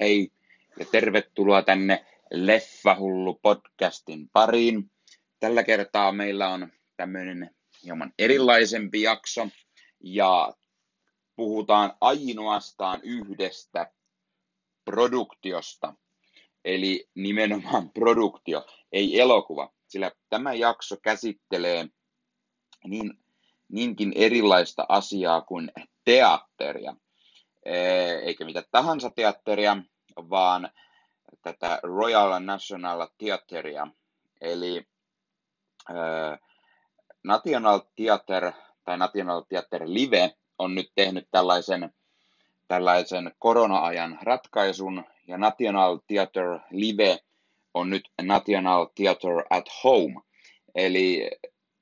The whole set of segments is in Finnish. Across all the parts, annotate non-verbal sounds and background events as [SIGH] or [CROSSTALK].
Hei ja tervetuloa tänne Leffahullu podcastin pariin. Tällä kertaa meillä on tämmöinen hieman erilaisempi jakso ja puhutaan ainoastaan yhdestä produktiosta, eli nimenomaan produktio, ei elokuva, sillä tämä jakso käsittelee niin, niinkin erilaista asiaa kuin teatteria – eikä mitä tahansa teatteria, vaan tätä Royal National Theatreia, eli National Theatre tai National Theatre Live on nyt tehnyt tällaisen, tällaisen korona-ajan ratkaisun, ja National Theatre Live on nyt National Theatre at Home, eli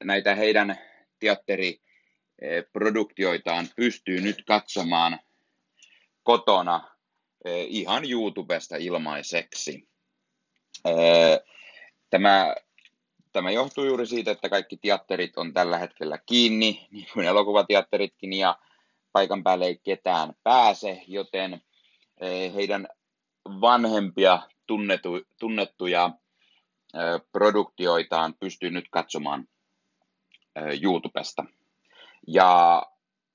näitä heidän teatteriproduktioitaan pystyy nyt katsomaan kotona eh, ihan YouTubesta ilmaiseksi. Eh, tämä, tämä johtuu juuri siitä, että kaikki teatterit on tällä hetkellä kiinni, [LAUGHS] niin kuin elokuvateatteritkin, ja paikan päälle ei ketään pääse, joten eh, heidän vanhempia tunnetu, tunnettuja produktioitaan pystyy nyt katsomaan YouTubesta. Ja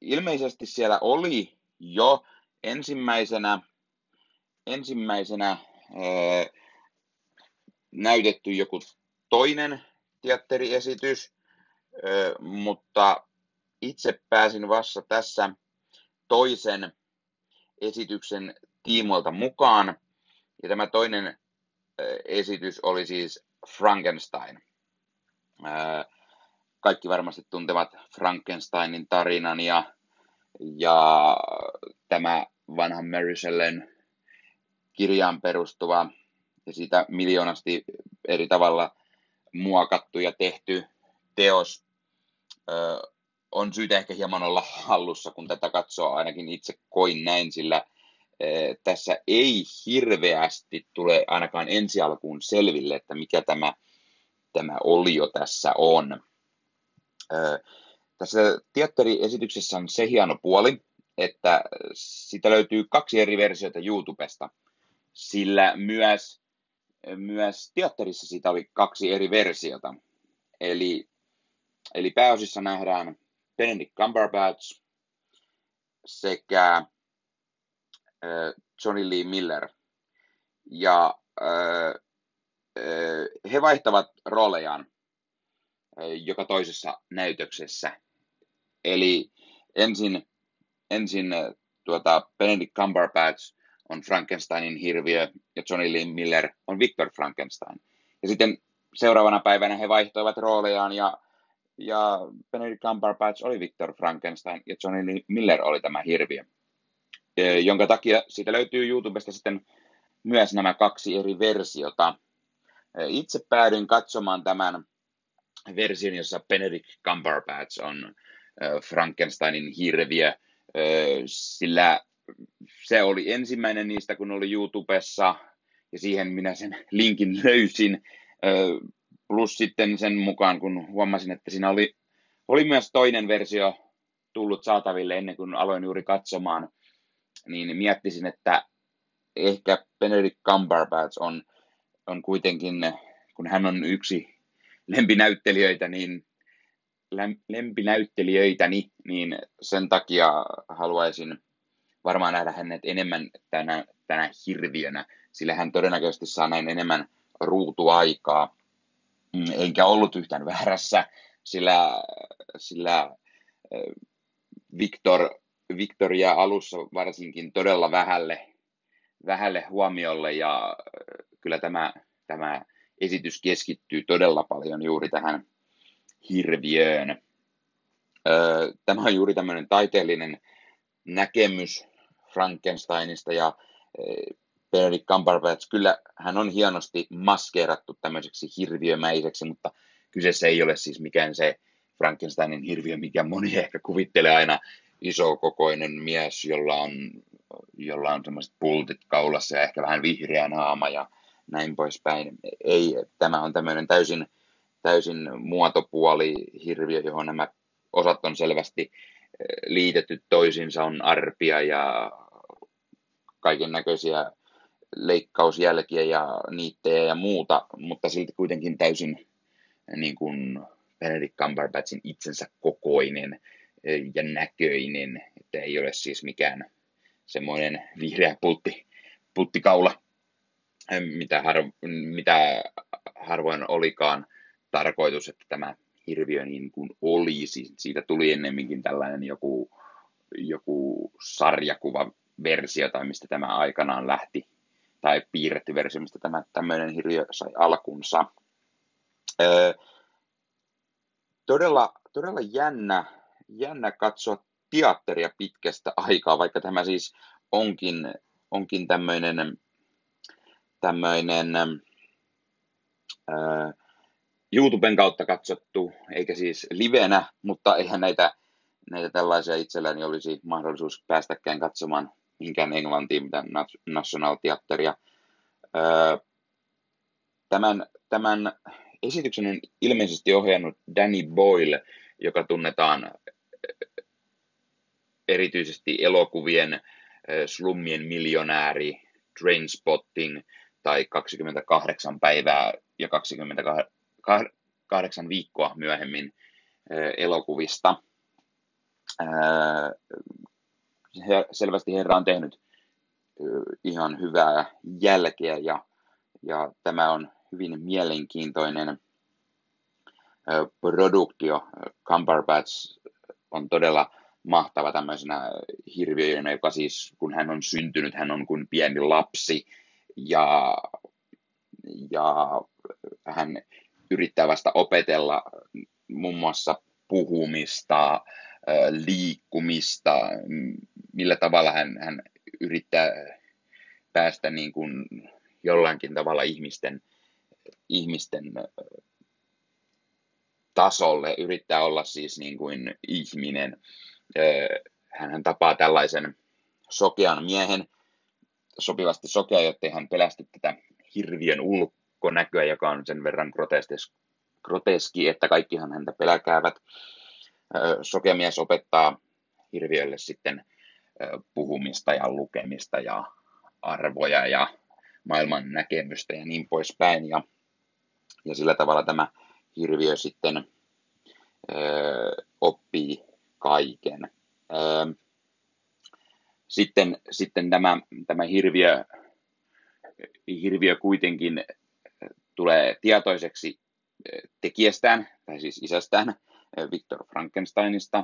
ilmeisesti siellä oli jo ensimmäisenä, ensimmäisenä ää, näytetty joku toinen teatteriesitys, ää, mutta itse pääsin vasta tässä toisen esityksen tiimoilta mukaan. Ja tämä toinen ää, esitys oli siis Frankenstein. Ää, kaikki varmasti tuntevat Frankensteinin tarinan ja, ja tämä vanhan Mary Shellen kirjaan perustuva ja sitä miljoonasti eri tavalla muokattu ja tehty teos ö, on syytä ehkä hieman olla hallussa, kun tätä katsoo, ainakin itse koin näin, sillä ö, tässä ei hirveästi tule ainakaan ensi alkuun selville, että mikä tämä, tämä olio tässä on. Ö, tässä teatteriesityksessä on se hieno puoli, että sitä löytyy kaksi eri versiota YouTubesta, sillä myös, myös teatterissa siitä oli kaksi eri versiota. Eli, eli pääosissa nähdään Benedict Cumberbatch sekä äh, Johnny Lee Miller. Ja äh, äh, he vaihtavat roolejaan joka toisessa näytöksessä. Eli ensin ensin äh, tuota, Benedict Cumberbatch on Frankensteinin hirviö ja Johnny Lee Miller on Victor Frankenstein. Ja sitten seuraavana päivänä he vaihtoivat roolejaan ja, ja Benedict Cumberbatch oli Victor Frankenstein ja Johnny Lee Miller oli tämä hirviö. Jonka takia siitä löytyy YouTubesta sitten myös nämä kaksi eri versiota. Itse päädyin katsomaan tämän version, jossa Benedict Cumberbatch on Frankensteinin hirviö sillä se oli ensimmäinen niistä, kun oli YouTubessa, ja siihen minä sen [LAUGHS] linkin löysin, plus sitten sen mukaan, kun huomasin, että siinä oli, oli myös toinen versio tullut saataville ennen kuin aloin juuri katsomaan, niin miettisin, että ehkä Benedict Cumberbatch on, on kuitenkin, kun hän on yksi lempinäyttelijöitä, niin lempinäyttelijöitäni, niin sen takia haluaisin varmaan nähdä hänet enemmän tänä, tänä hirviönä, sillä hän todennäköisesti saa näin enemmän ruutuaikaa. Mm, enkä ollut yhtään väärässä, sillä, sillä Victor, Victor jää alussa varsinkin todella vähälle, vähälle huomiolle ja kyllä tämä, tämä esitys keskittyy todella paljon juuri tähän hirviöön. Tämä on juuri tämmöinen taiteellinen näkemys Frankensteinista ja Benedict Cumberbatch, kyllä hän on hienosti maskeerattu tämmöiseksi hirviömäiseksi, mutta kyseessä ei ole siis mikään se Frankensteinin hirviö, mikä moni ehkä kuvittelee aina isokokoinen mies, jolla on, jolla on semmoiset pultit kaulassa ja ehkä vähän vihreä naama ja näin poispäin. Ei, tämä on tämmöinen täysin täysin muotopuoli hirviö, johon nämä osat on selvästi eh, liitetty toisiinsa, on arpia ja kaiken näköisiä leikkausjälkiä ja niittejä ja muuta, mutta silti kuitenkin täysin niin kuin Benedict Cumberbatchin itsensä kokoinen ja näköinen, että ei ole siis mikään semmoinen vihreä pultti, pulttikaula, mitä, har, mitä harvoin olikaan tarkoitus, että tämä hirviö niin kuin olisi. Siitä tuli ennemminkin tällainen joku, joku sarjakuva versio, tai mistä tämä aikanaan lähti, tai piirretty versio, mistä tämä tämmöinen hirviö sai alkunsa. Öö, todella, todella jännä, jännä katsoa teatteria pitkästä aikaa, vaikka tämä siis onkin, onkin tämmöinen, tämmöinen ää, YouTuben kautta katsottu, eikä siis livenä, mutta eihän näitä, näitä tällaisia itselläni olisi mahdollisuus päästäkään katsomaan mihinkään Englantiin, mitä National Theatteria. Tämän, tämän esityksen on ilmeisesti ohjannut Danny Boyle, joka tunnetaan erityisesti elokuvien Slummien miljonääri, Trainspotting tai 28 päivää ja 28 viikkoa myöhemmin elokuvista. Selvästi herra on tehnyt ihan hyvää jälkeä ja, ja tämä on hyvin mielenkiintoinen produktio. Cumberbatch on todella mahtava tämmöisenä hirviönä, joka siis, kun hän on syntynyt, hän on kuin pieni lapsi ja, ja hän yrittää vasta opetella muun muassa puhumista, liikkumista, millä tavalla hän, hän yrittää päästä niin kuin jollakin tavalla ihmisten, ihmisten tasolle, yrittää olla siis niin kuin ihminen. Hän tapaa tällaisen sokean miehen, sopivasti sokea, jotta hän pelästy tätä hirviön ulkonäköä, joka on sen verran groteski, että kaikkihan häntä pelkäävät. Sokea mies opettaa hirviölle sitten puhumista ja lukemista ja arvoja ja maailman näkemystä ja niin poispäin. Ja, ja sillä tavalla tämä hirviö sitten ö, oppii kaiken. Ö, sitten, sitten tämä, tämä hirviö, hirviö kuitenkin tulee tietoiseksi tekijästään, tai siis isästään, Viktor Frankensteinista.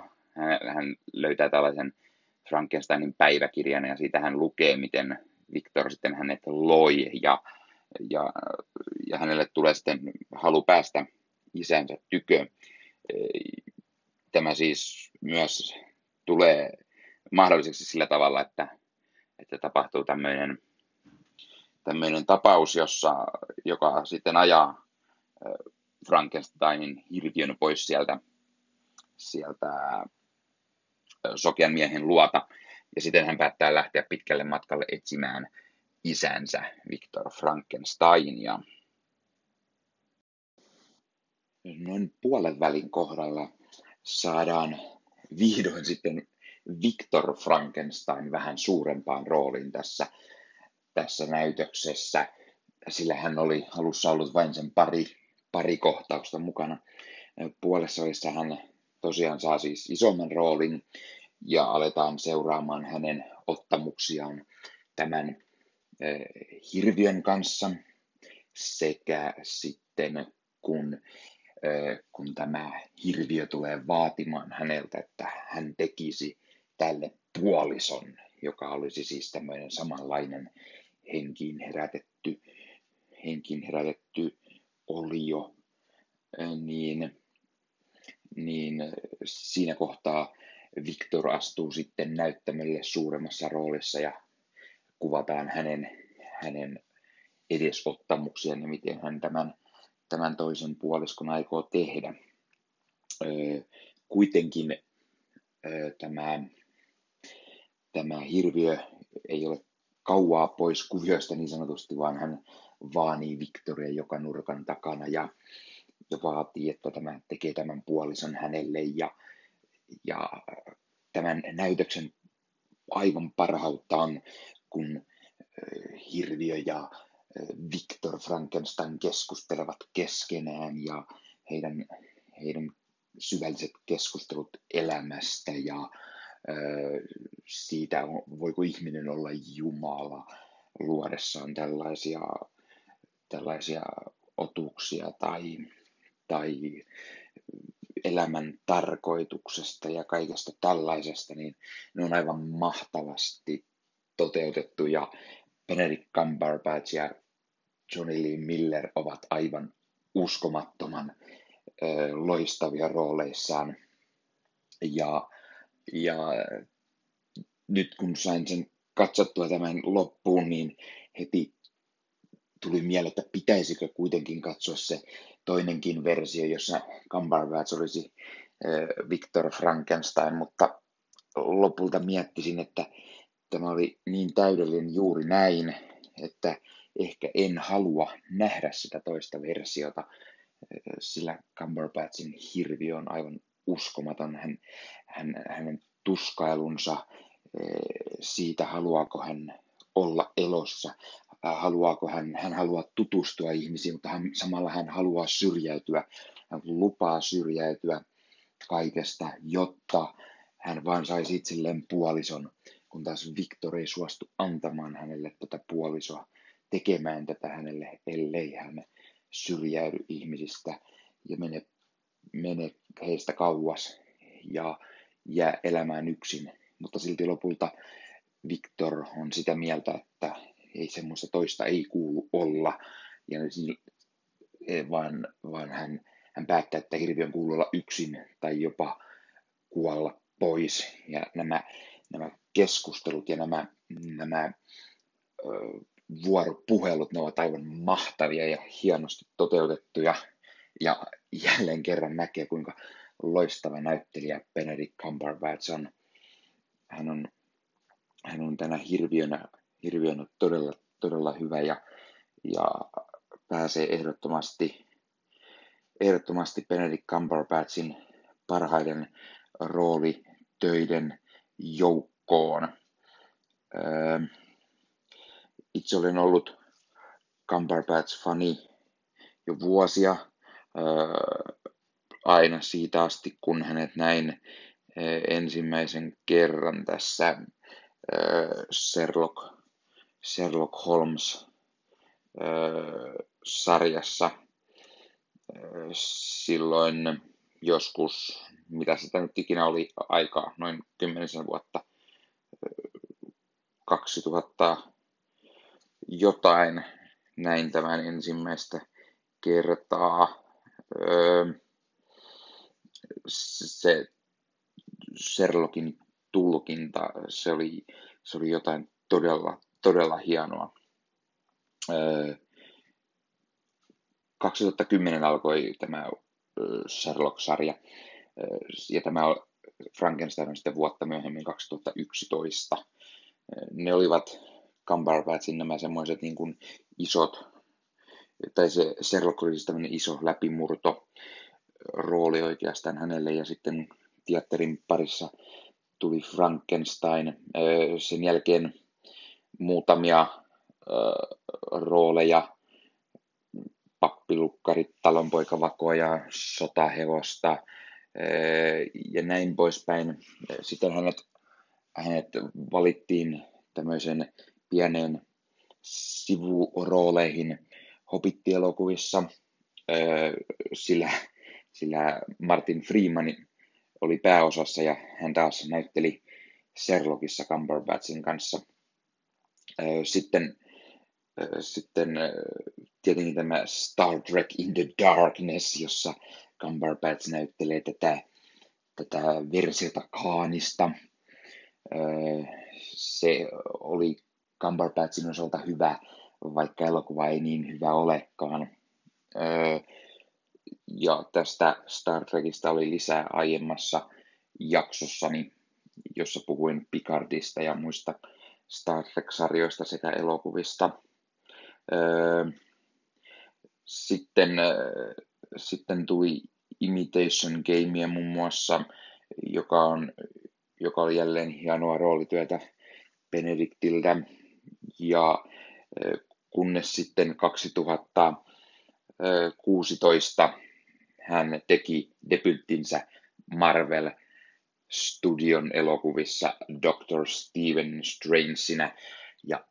Hän, löytää tällaisen Frankensteinin päiväkirjan ja siitä hän lukee, miten Viktor sitten hänet loi ja, ja, ja hänelle tulee sitten halu päästä isänsä tykö. Tämä siis myös tulee mahdolliseksi sillä tavalla, että, että tapahtuu tämmöinen, tämmöinen tapaus, jossa, joka sitten ajaa Frankensteinin hirviön pois sieltä, sieltä sokean miehen luota. Ja sitten hän päättää lähteä pitkälle matkalle etsimään isänsä Viktor Frankensteinia. Noin puolen välin kohdalla saadaan vihdoin sitten Viktor Frankenstein vähän suurempaan rooliin tässä, tässä näytöksessä, sillä hän oli alussa ollut vain sen pari, pari kohtausta mukana. Puolessa hän tosiaan saa siis isomman roolin ja aletaan seuraamaan hänen ottamuksiaan tämän eh, hirviön kanssa sekä sitten kun, eh, kun tämä hirviö tulee vaatimaan häneltä, että hän tekisi tälle puolison, joka olisi siis tämmöinen samanlainen henkiin herätetty, henkiin herätetty olio, niin, niin siinä kohtaa Victor astuu sitten näyttämölle suuremmassa roolissa ja kuvataan hänen, hänen edesottamuksiaan ja miten hän tämän, tämän toisen puoliskon aikoo tehdä. Öö, kuitenkin öö, tämä, tämä hirviö ei ole kauaa pois kuvioista niin sanotusti, vaan hän vaanii Victoria joka nurkan takana ja, ja vaatii, että tämä tekee tämän puolison hänelle ja, ja tämän näytöksen aivan parhautta on, kun Hirviö ja Victor Frankenstein keskustelevat keskenään ja heidän, heidän syvälliset keskustelut elämästä ja siitä, voiko ihminen olla Jumala luodessaan tällaisia, tällaisia otuksia tai, tai elämän tarkoituksesta ja kaikesta tällaisesta, niin ne on aivan mahtavasti toteutettu ja Benedict Cumberbatch ja Johnny Lee Miller ovat aivan uskomattoman loistavia rooleissaan. Ja, ja nyt kun sain sen katsottua tämän loppuun, niin heti tuli mieleen, että pitäisikö kuitenkin katsoa se toinenkin versio, jossa Cumberbatch olisi Victor Frankenstein, mutta lopulta miettisin, että tämä oli niin täydellinen juuri näin, että ehkä en halua nähdä sitä toista versiota, sillä Cumberbatchin hirviö on aivan uskomaton. Hän, hän, hänen tuskailunsa siitä, haluaako hän olla elossa, haluaako hän, hän haluaa tutustua ihmisiin, mutta hän, samalla hän haluaa syrjäytyä, hän lupaa syrjäytyä kaikesta, jotta hän vain saisi itselleen puolison, kun taas Victor ei suostu antamaan hänelle tätä puolisoa, tekemään tätä hänelle, ellei hän syrjäydy ihmisistä ja mene, mene heistä kauas ja jää elämään yksin. Mutta silti lopulta Victor on sitä mieltä, että ei semmoista toista ei kuulu olla, ja e, vaan, vaan hän, hän päättää, että hirviön kuuluu olla yksin tai jopa kuolla pois. Ja nämä, nämä keskustelut ja nämä, nämä ö, vuoropuhelut, ne ovat aivan mahtavia ja hienosti toteutettuja. Ja jälleen kerran näkee, kuinka loistava näyttelijä Benedict Cumberbatch on. Hän on, hän on tänä hirviönä, hirviönä todella, todella hyvä ja, ja pääsee ehdottomasti, ehdottomasti Benedict Cumberbatchin parhaiden roolitöiden joukkoon. Öö, itse olen ollut Cumberbatch-fani jo vuosia, aina siitä asti, kun hänet näin ensimmäisen kerran tässä Sherlock, Sherlock Holmes sarjassa silloin joskus, mitä sitä nyt ikinä oli aikaa, noin kymmenisen vuotta, 2000 jotain näin tämän ensimmäistä kertaa. Se Sherlockin tulkinta, se oli, se oli jotain todella, todella hienoa. 2010 alkoi tämä Sherlock-sarja, ja tämä Frankenstein on sitten vuotta myöhemmin 2011. Ne olivat Cumberbatchin nämä semmoiset niin kuin isot, tai se Sherlock oli siis tämmöinen iso läpimurto rooli oikeastaan hänelle, ja sitten teatterin parissa tuli Frankenstein. Sen jälkeen muutamia rooleja, pappilukkarit, talonpoikavakoja, sotahevosta ja näin poispäin. Sitten hänet, hänet valittiin tämmöisen pienen sivurooleihin Hobbit-elokuvissa, sillä, sillä Martin Freeman oli pääosassa ja hän taas näytteli Sherlockissa Cumberbatchin kanssa. Sitten, sitten tietenkin tämä Star Trek in the Darkness, jossa Cumberbatch näyttelee tätä, tätä versiota Kaanista. Se oli Cumberbatchin osalta hyvä, vaikka elokuva ei niin hyvä olekaan. Ja tästä Star Trekista oli lisää aiemmassa jaksossani, jossa puhuin Picardista ja muista Star Trek-sarjoista sekä elokuvista. Sitten, sitten tuli Imitation Gamea muun muassa, joka, on, joka oli jälleen hienoa roolityötä Benedictiltä. Ja kunnes sitten 2016 hän teki debyttinsä Marvel Studion elokuvissa Dr. Steven Strangeina, ja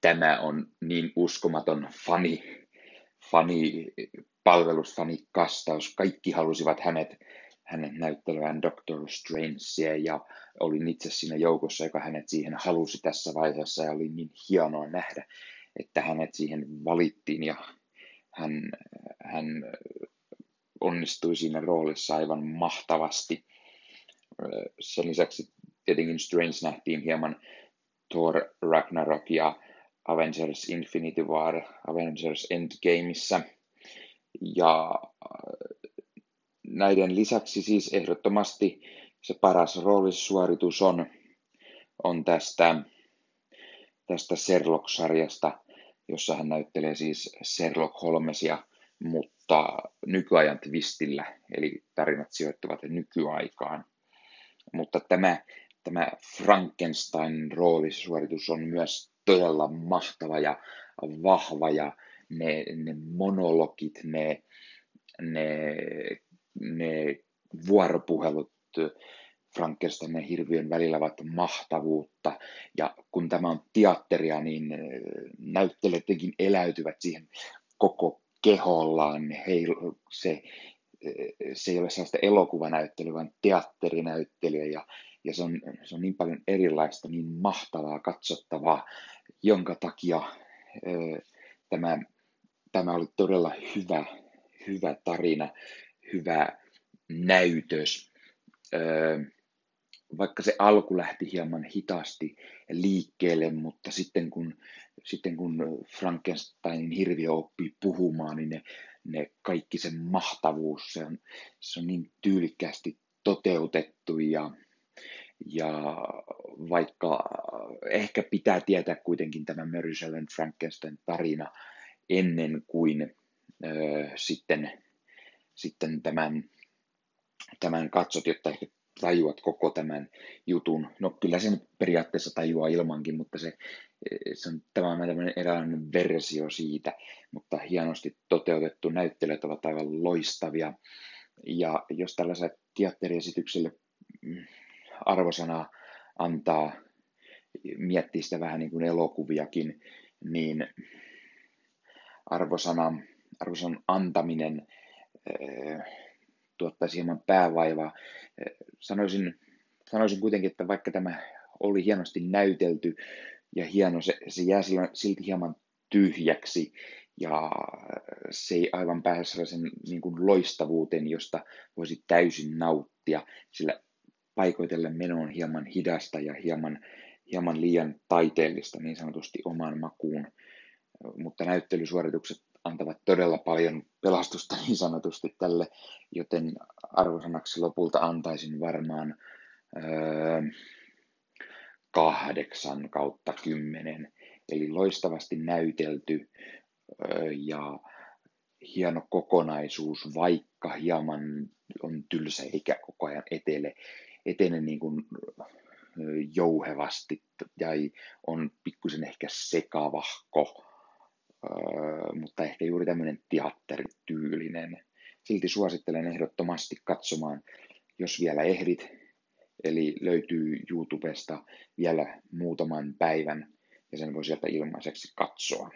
tämä on niin uskomaton fani, fani palvelus, kastaus. Kaikki halusivat hänet, hänet näyttelevän Doctor Strangea ja olin itse siinä joukossa, joka hänet siihen halusi tässä vaiheessa ja oli niin hienoa nähdä, että hänet siihen valittiin ja hän, hän onnistui siinä roolissa aivan mahtavasti. Sen lisäksi tietenkin Strange nähtiin hieman Thor Ragnarok ja Avengers Infinity War, Avengers Endgameissa. Ja näiden lisäksi siis ehdottomasti se paras roolisuoritus on, on tästä, tästä Sherlock-sarjasta, jossa hän näyttelee siis Sherlock Holmesia, mutta nykyajan twistillä, eli tarinat sijoittuvat nykyaikaan. Mutta tämä, tämä Frankenstein roolisuoritus on myös todella mahtava ja vahva ja ne, ne monologit, ne, ne, ne vuoropuhelut Frankensteinin hirviön välillä ovat mahtavuutta. Ja kun tämä on teatteria, niin näyttelijätkin eläytyvät siihen koko kehollaan. Heil, se, se ei ole sellaista elokuvanäyttelyä, vaan teatterinäyttelyä ja, ja se, on, se on niin paljon erilaista, niin mahtavaa, katsottavaa, jonka takia tämä, tämä oli todella hyvä, hyvä tarina, hyvä näytös. Ö, vaikka se alku lähti hieman hitaasti liikkeelle, mutta sitten kun, sitten kun Frankensteinin hirviö oppii puhumaan, niin ne, ne kaikki sen mahtavuus, se on, se on niin tyylikkäästi toteutettu ja, ja vaikka ehkä pitää tietää kuitenkin tämä Mary Shelley Frankenstein tarina ennen kuin ö, sitten, sitten tämän, tämän katsot, jotta ehkä tajuat koko tämän jutun. No kyllä sen periaatteessa tajuaa ilmankin, mutta se, se on tämmöinen eräänlainen versio siitä, mutta hienosti toteutettu. Näyttelijät ovat aivan loistavia. Ja jos tällaiselle teatteriesitykselle mm, arvosanaa antaa, miettii sitä vähän niin kuin elokuviakin, niin arvosana, arvosanan antaminen tuottaisi hieman päävaivaa. Sanoisin, sanoisin kuitenkin, että vaikka tämä oli hienosti näytelty ja hieno, se, se jää silti hieman tyhjäksi ja se ei aivan pääse sellaisen niin kuin loistavuuteen, josta voisi täysin nauttia, sillä paikoitellen meno on hieman hidasta ja hieman, hieman liian taiteellista niin sanotusti omaan makuun, mutta näyttelysuoritukset antavat todella paljon pelastusta [LAUGHS] niin sanotusti tälle, joten arvosanaksi lopulta antaisin varmaan öö, kahdeksan kautta kymmenen. Eli loistavasti näytelty öö, ja hieno kokonaisuus, vaikka hieman on tylsä eikä koko ajan etele, etene niin kuin jouhevasti ja on pikkusen ehkä sekavahko mutta ehkä juuri tämmöinen teatterityylinen. Silti suosittelen ehdottomasti katsomaan, jos vielä ehdit, eli löytyy YouTubesta vielä muutaman päivän ja sen voi sieltä ilmaiseksi katsoa.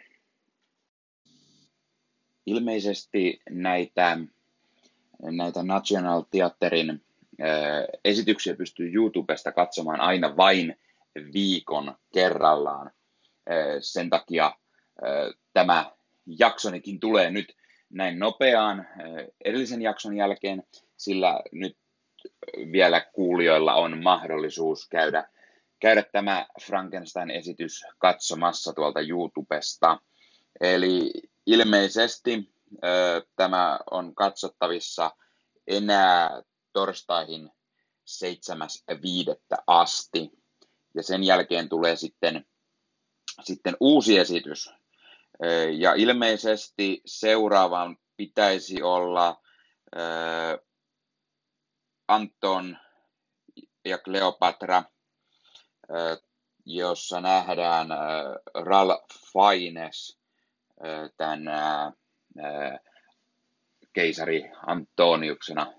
Ilmeisesti näitä, näitä National Theaterin esityksiä pystyy YouTubesta katsomaan aina vain viikon kerrallaan. Sen takia tämä jaksonikin tulee nyt näin nopeaan edellisen jakson jälkeen, sillä nyt vielä kuulijoilla on mahdollisuus käydä, käydä tämä Frankenstein-esitys katsomassa tuolta YouTubesta. Eli ilmeisesti tämä on katsottavissa enää torstaihin 7.5. asti. Ja sen jälkeen tulee sitten, sitten uusi esitys ja ilmeisesti seuraavan pitäisi olla Anton ja Kleopatra jossa nähdään Ralph Fiennes tämän keisari Antoniuksena.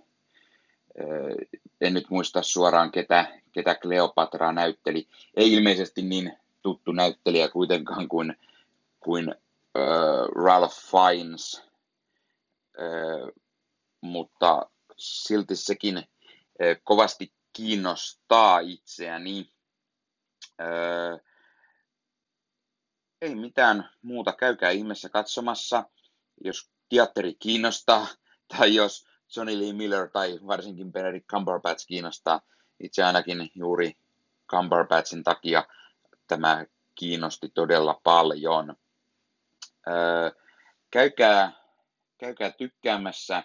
En nyt muista suoraan, ketä, ketä Kleopatra näytteli. Ei ilmeisesti niin tuttu näyttelijä kuitenkaan kuin, kuin Ralph Fiennes, äh, mutta silti sekin äh, kovasti kiinnostaa itseäni. Äh, ei mitään muuta, käykää ihmeessä katsomassa, jos teatteri kiinnostaa, [LAUGHS] tai jos Johnny Lee Miller tai varsinkin Benedict Cumberbatch kiinnostaa. Itse ainakin juuri Cumberbatchin takia tämä kiinnosti todella paljon. Käykää, käykää tykkäämässä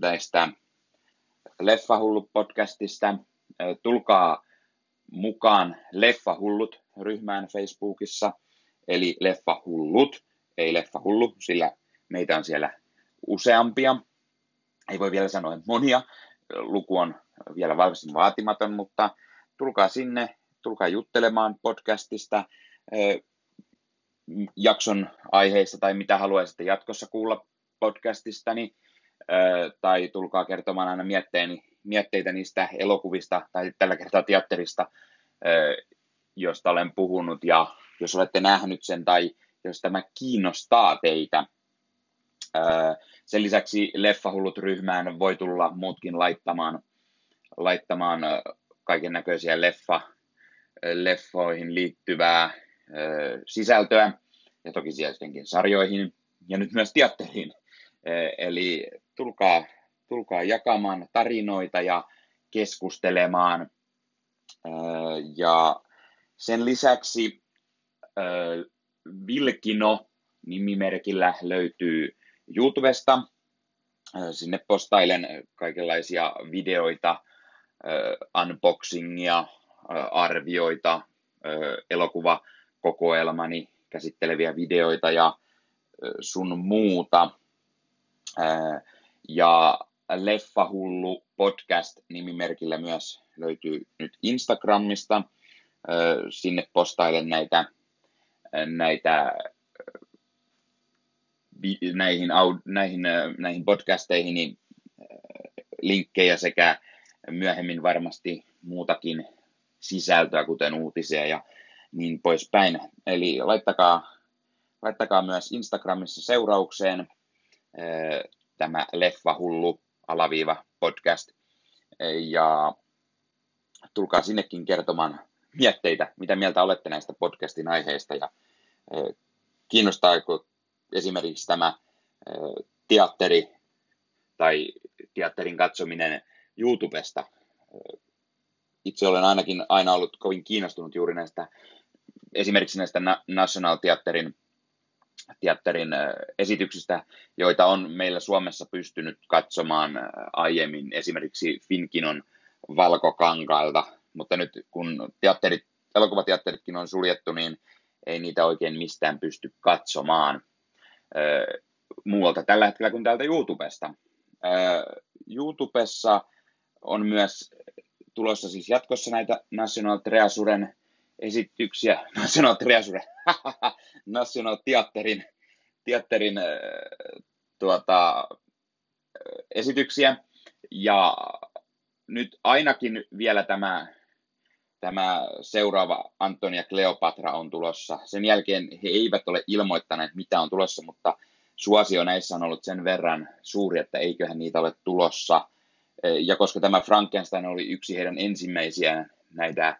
näistä Leffahullut-podcastista. Tulkaa mukaan Leffahullut ryhmään Facebookissa, eli Leffahullut, ei Leffahullu, sillä meitä on siellä useampia. Ei voi vielä sanoa, että monia. Luku on vielä varsin vaatimaton, mutta tulkaa sinne, tulkaa juttelemaan podcastista, jakson aiheista tai mitä haluaisitte jatkossa kuulla podcastistani, tai tulkaa kertomaan aina mietteeni, mietteitä niistä elokuvista tai tällä kertaa teatterista, josta olen puhunut, ja jos olette nähnyt sen tai jos tämä kiinnostaa teitä. Sen lisäksi Leffahullut-ryhmään voi tulla muutkin laittamaan, laittamaan kaiken näköisiä leffa, leffoihin liittyvää sisältöä, ja toki sittenkin sarjoihin, ja nyt myös teatteriin. Eli tulkaa, tulkaa jakamaan tarinoita ja keskustelemaan. Ja sen lisäksi Vilkino nimimerkillä löytyy YouTubesta. Sinne postailen kaikenlaisia videoita, unboxingia, arvioita, elokuvakokoelmani käsitteleviä videoita ja sun muuta. Ja Leffahullu podcast nimimerkillä myös löytyy nyt Instagramista. Sinne postailen näitä näitä näihin, näihin, näihin podcasteihin niin linkkejä sekä myöhemmin varmasti muutakin sisältöä, kuten uutisia ja niin poispäin. Eli laittakaa, laittakaa myös Instagramissa seuraukseen tämä Leffa Hullu alaviiva podcast ja tulkaa sinnekin kertomaan mietteitä, mitä mieltä olette näistä podcastin aiheista ja kiinnostaako esimerkiksi tämä teatteri tai teatterin katsominen YouTubesta. Itse olen ainakin aina ollut kovin kiinnostunut juuri näistä, esimerkiksi näistä National Theaterin teatterin esityksistä, joita on meillä Suomessa pystynyt katsomaan aiemmin esimerkiksi Finkinon valkokankailta, mutta nyt kun teatterit, elokuvateatteritkin on suljettu, niin ei niitä oikein mistään pysty katsomaan muualta tällä hetkellä kuin täältä YouTubesta. YouTubessa on myös tulossa siis jatkossa näitä National Treasuren esityksiä, National Treasure, [LAUGHS] National Teatterin, teatterin tuota, esityksiä. Ja nyt ainakin vielä tämä tämä seuraava Antonia Kleopatra on tulossa. Sen jälkeen he eivät ole ilmoittaneet, mitä on tulossa, mutta suosio näissä on ollut sen verran suuri, että eiköhän niitä ole tulossa. Ja koska tämä Frankenstein oli yksi heidän ensimmäisiä näitä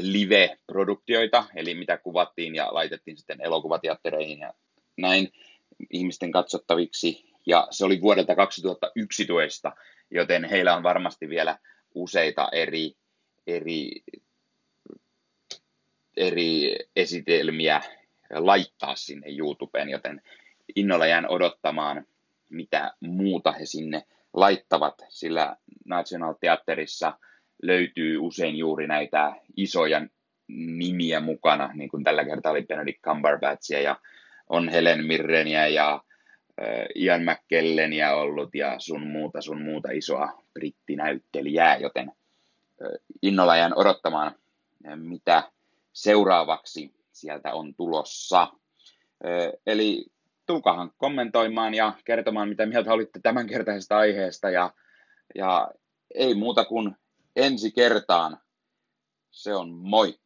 live-produktioita, eli mitä kuvattiin ja laitettiin sitten elokuvateattereihin ja näin ihmisten katsottaviksi, ja se oli vuodelta 2011, joten heillä on varmasti vielä useita eri eri, eri esitelmiä laittaa sinne YouTubeen, joten innolla jään odottamaan, mitä muuta he sinne laittavat, sillä National Theaterissa löytyy usein juuri näitä isoja nimiä mukana, niin kuin tällä kertaa oli Benedict Cumberbatchia ja on Helen Mirreniä ja Ian McKellenia ollut ja sun muuta, sun muuta isoa brittinäyttelijää, joten innolla jään odottamaan, mitä seuraavaksi sieltä on tulossa. Eli tulkahan kommentoimaan ja kertomaan, mitä mieltä olitte tämänkertaisesta aiheesta. Ja, ja ei muuta kuin ensi kertaan. Se on moi!